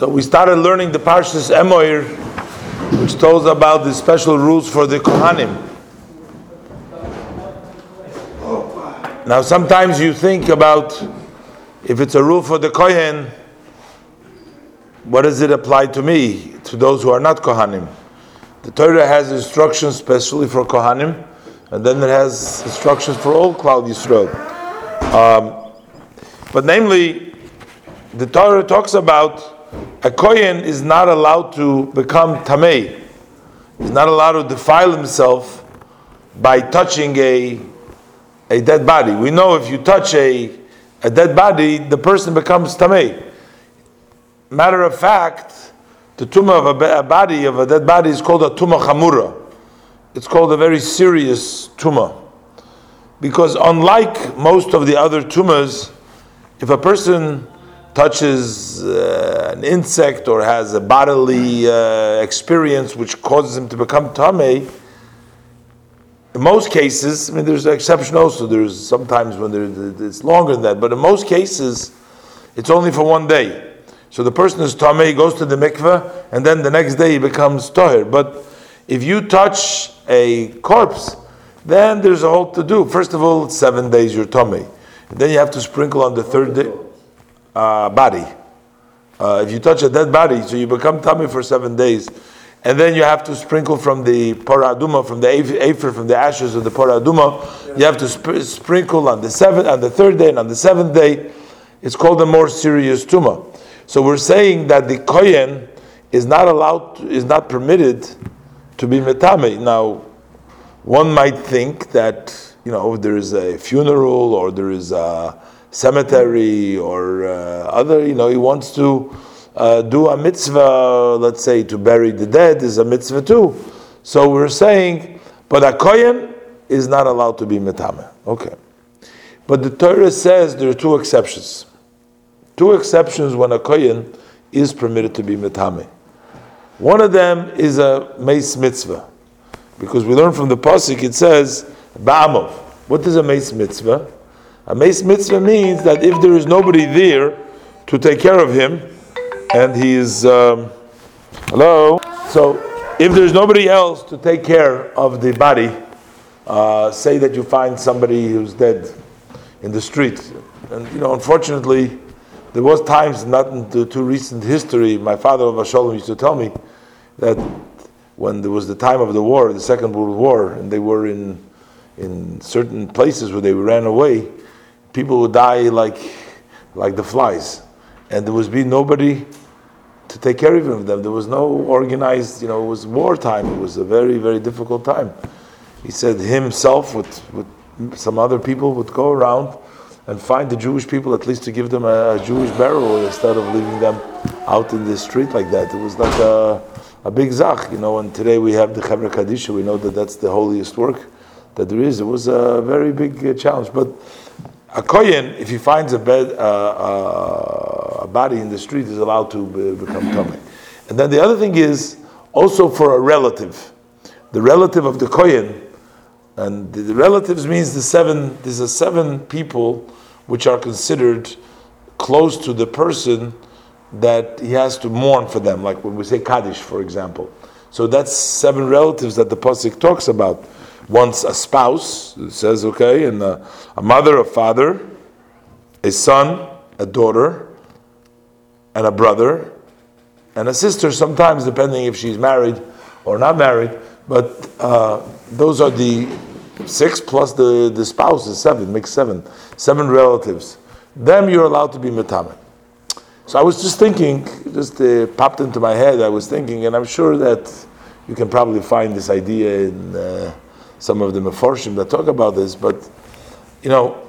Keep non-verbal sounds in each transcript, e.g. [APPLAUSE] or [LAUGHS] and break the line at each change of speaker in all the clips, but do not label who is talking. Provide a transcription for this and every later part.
So we started learning the Parshas Emoir, which tells about the special rules for the Kohanim. Now, sometimes you think about if it's a rule for the Kohen, what does it apply to me, to those who are not Kohanim? The Torah has instructions specially for Kohanim, and then it has instructions for all Klal Yisrael. Um, but namely, the Torah talks about a Kohen is not allowed to become Tamei. He's not allowed to defile himself by touching a, a dead body. We know if you touch a, a dead body, the person becomes Tamei. Matter of fact, the tumah of a, a, body, of a dead body, is called a tumah chamura. It's called a very serious tumah. Because unlike most of the other tumahs, if a person touches uh, an insect or has a bodily uh, experience which causes him to become tamei, in most cases, I mean, there's an exception also. There's sometimes when it's longer than that, but in most cases, it's only for one day. So the person is tamei, goes to the mikveh, and then the next day he becomes tahor. But if you touch a corpse, then there's a whole to do. First of all, seven days you're tamei. then you have to sprinkle on the third day uh, body. Uh, if you touch a dead body, so you become tummy for seven days, and then you have to sprinkle from the parah adumah, from the afer, from the ashes of the parah adumah. You have to sp- sprinkle on the seventh, on the third day, and on the seventh day. It's called a more serious tuma. So we're saying that the kohen is not allowed, is not permitted to be metame. Now, one might think that you know there is a funeral or there is a cemetery or uh, other, you know, he wants to uh, do a mitzvah, let's say to bury the dead is a mitzvah too. So we're saying, but a kohen is not allowed to be metame. Okay. But the Torah says there are two exceptions. Two exceptions when a kohen is permitted to be metame. One of them is a meis mitzvah, because we learn from the pasuk it says ba'amov. What is a meis mitzvah? A meis mitzvah means that if there is nobody there to take care of him, and he is um, hello. So if there's nobody else to take care of the body, uh, say that you find somebody who's dead in the street, and you know, unfortunately, there was times, not in the too recent history. My father of Shalom used to tell me that when there was the time of the war, the Second World War, and they were in in certain places where they ran away, people would die like like the flies, and there was be nobody to take care of them. There was no organized, you know, it was wartime. It was a very very difficult time. He said himself with with some other people would go around and find the Jewish people at least to give them a, a Jewish burial instead of leaving them out in the street like that. It was like a, a big zach, you know. And today we have the Chevra Kadisha. We know that that's the holiest work that there is. It was a very big uh, challenge, but a kohen, if he finds a bed, uh, uh, a body in the street, is allowed to be, become tummy. And then the other thing is also for a relative, the relative of the kohen, and the, the relatives means the seven. There's a seven people which are considered close to the person that he has to mourn for them, like when we say kaddish, for example. So that's seven relatives that the pasuk talks about once a spouse, says, okay, and a, a mother, a father, a son, a daughter, and a brother, and a sister, sometimes depending if she's married or not married, but uh, those are the six plus the, the spouse is seven, makes seven. Seven relatives. Them you're allowed to be metame. So I was just thinking, just uh, popped into my head, I was thinking, and I'm sure that you can probably find this idea in. Uh, some of the meforshim that talk about this, but you know,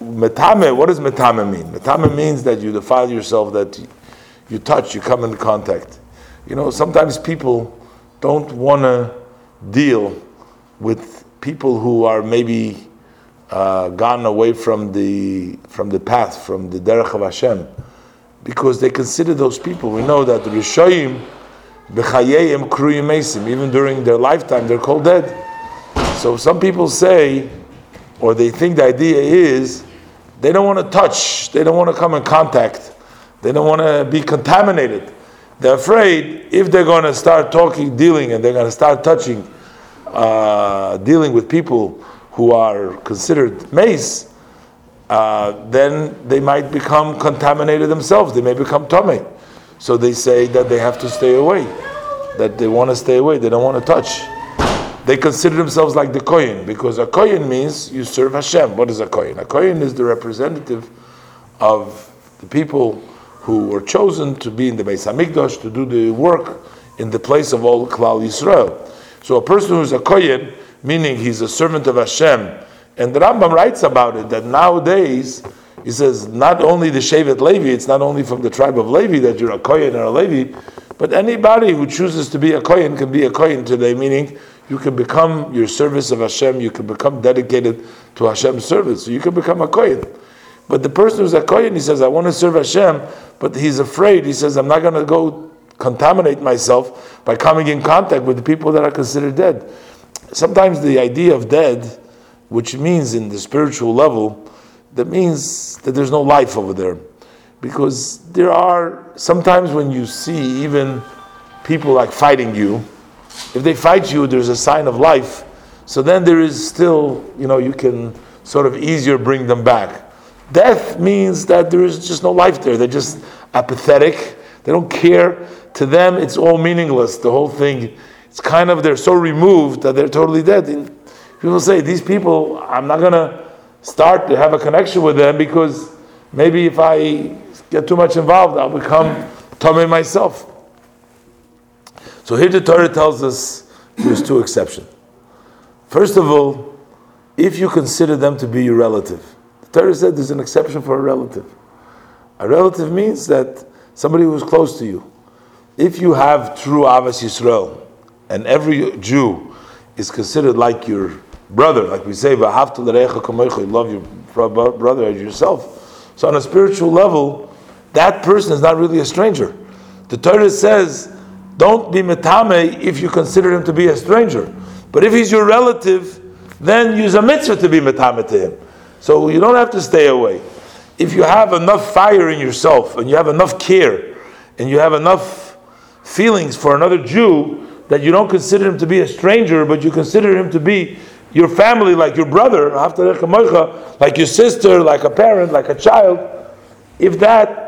metame. What does metame mean? Metame means that you defile yourself, that you touch, you come in contact. You know, sometimes people don't want to deal with people who are maybe uh, gone away from the from the path, from the derech of Hashem, because they consider those people. We know that Rishayim, b'chayim kruyim even during their lifetime, they're called dead. So some people say, or they think the idea is, they don't want to touch, they don't want to come in contact They don't want to be contaminated. They're afraid if they're going to start talking, dealing, and they're going to start touching, uh, dealing with people who are considered meis, uh, then they might become contaminated themselves. They may become tummy. So they say that they have to stay away, that they want to stay away, they don't want to touch. They consider themselves like the Kohen, because a Kohen means you serve Hashem. What is a Kohen? A Kohen is the representative of the people who were chosen to be in the Beis Hamikdash to do the work in the place of all Klal Yisrael. So a person who's a Kohen, meaning he's a servant of Hashem, and the Rambam writes about it that nowadays he says not only the Shevet Levi, it's not only from the tribe of Levi that you're a Kohen or a Levi, but anybody who chooses to be a Kohen can be a Kohen today, meaning you can become your service of Hashem, you can become dedicated to Hashem's service, so you can become a Kohen. But the person who's a Kohen, he says, I want to serve Hashem, but he's afraid. He says, I'm not going to go contaminate myself by coming in contact with the people that are considered dead. Sometimes the idea of dead, which means in the spiritual level, that means that there's no life over there. Because there are sometimes when you see even people like fighting you, if they fight you, there's a sign of life. So then there is still, you know, you can sort of easier bring them back. Death means that there is just no life there. They're just apathetic. They don't care. To them, it's all meaningless. The whole thing, it's kind of, they're so removed that they're totally dead. And people say, these people, I'm not going to start to have a connection with them because maybe if I get too much involved, I'll become Tomei myself. So here the Torah tells us there's two exceptions. First of all, if you consider them to be your relative, the Torah said there's an exception for a relative. A relative means that somebody who's close to you. If you have true Ahavas Yisrael, and every Jew is considered like your brother, like we say, love your brother as yourself. So on a spiritual level, that person is not really a stranger. The Torah says, don't be metame if you consider him to be a stranger. But if he's your relative, then use a mitzvah to be metame to him. So you don't have to stay away. If you have enough fire in yourself and you have enough care and you have enough feelings for another Jew that you don't consider him to be a stranger, but you consider him to be your family, like your brother, like your sister, like a parent, like a child, if that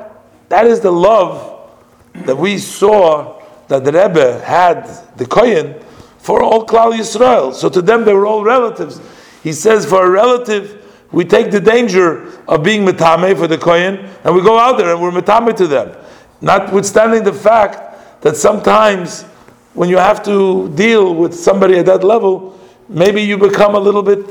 that is the love that we saw that the Rebbe had the Kohen for all Klal Yisrael. So to them they were all relatives. He says for a relative we take the danger of being metame for the kohen, and we go out there and we're metame to them. Notwithstanding the fact that sometimes when you have to deal with somebody at that level, maybe you become a little bit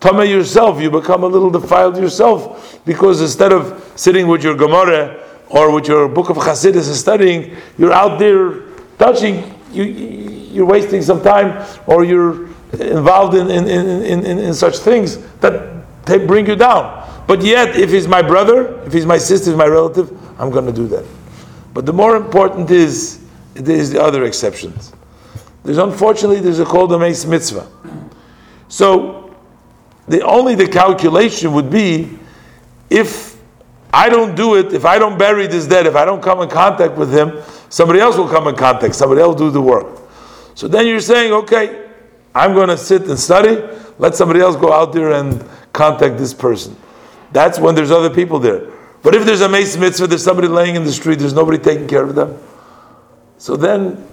tamei yourself, you become a little defiled yourself, because instead of sitting with your Gemara or with your book of Chassidus and studying, you're out there touching, you, you're wasting some time, or you're involved in, in, in, in, in such things that they bring you down. But yet, if he's my brother, if he's my sister, if my relative, I'm going to do that. But the more important is, there's the other exceptions. There's unfortunately there's a called a mitzvah. So the only the calculation would be if I don't do it, if I don't bury this dead, if I don't come in contact with him, somebody else will come in contact, somebody else do the work. So then you're saying, okay, I'm going to sit and study, let somebody else go out there and contact this person. That's when there's other people there. But if there's a meis mitzvah, there's somebody laying in the street, there's nobody taking care of them. So then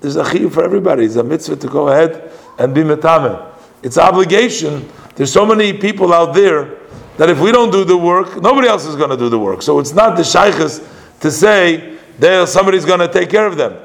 there's a chiyuv for everybody. It's a mitzvah to go ahead and be metame. It's obligation. There's so many people out there that if we don't do the work, nobody else is going to do the work. So it's not the shaykhs to say there somebody's going to take care of them.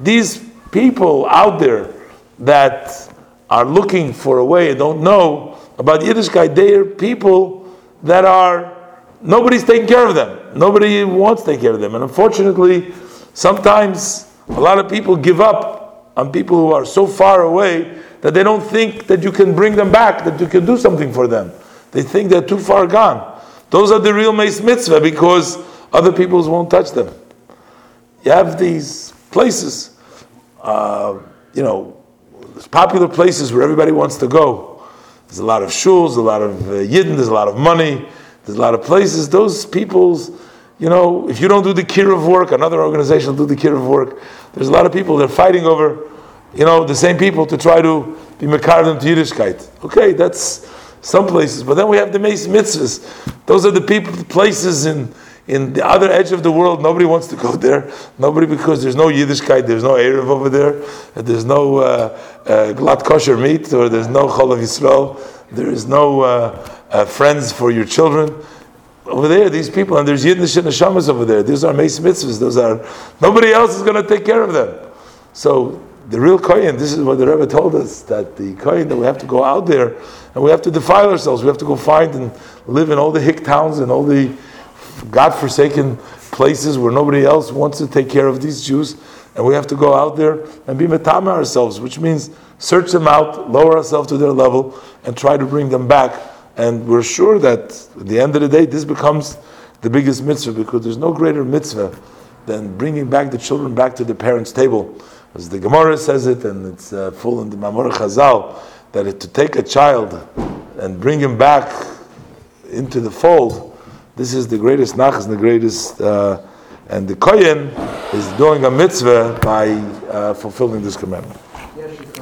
These people out there that are looking for a way, don't know, about Yiddishkeit, they are people that are nobody's taking care of them. Nobody wants to take care of them, and unfortunately, sometimes a lot of people give up on people who are so far away that they don't think that you can bring them back, that you can do something for them. They think they're too far gone. Those are the real meis mitzvah because other peoples won't touch them. You have these places, uh, you know, popular places where everybody wants to go there's a lot of shuls, a lot of uh, yidden, there's a lot of money, there's a lot of places. Those people's, you know, if you don't do the kiruv work, another organization will do the kiruv work. There's a lot of people that are fighting over, you know, the same people to try to be mekarim to Yiddishkeit. Okay, that's some places, but then we have the Meis mitzvahs. Those are the people, places in in the other edge of the world. Nobody wants to go [LAUGHS] there. Nobody because there's no Yiddishkeit, there's no Eruv over there, there's no uh, uh, glatt kosher meat, or there's no Cholov Yisrael, there is no uh, uh, friends for your children over there, these people, and there's Yiddish and Neshamas over there. These are Meis mitzvahs. Those are nobody else is going to take care of them. So the real kohen, this is what the Rebbe told us that the kohen that we have to go out there and we have to defile ourselves. We have to go find and live in all the hick towns and all the God-forsaken places where nobody else wants to take care of these Jews, and we have to go out there and be metame ourselves, which means search them out, lower ourselves to their level, and try to bring them back and we're sure that at the end of the day, this becomes the biggest mitzvah because there's no greater mitzvah than bringing back the children back to the parents' table. As the Gemara says it, and it's uh, full in the Mamor Chazal, that it, to take a child and bring him back into the fold, this is the greatest nachas, the greatest, uh, and the kohen is doing a mitzvah by uh, fulfilling this commandment.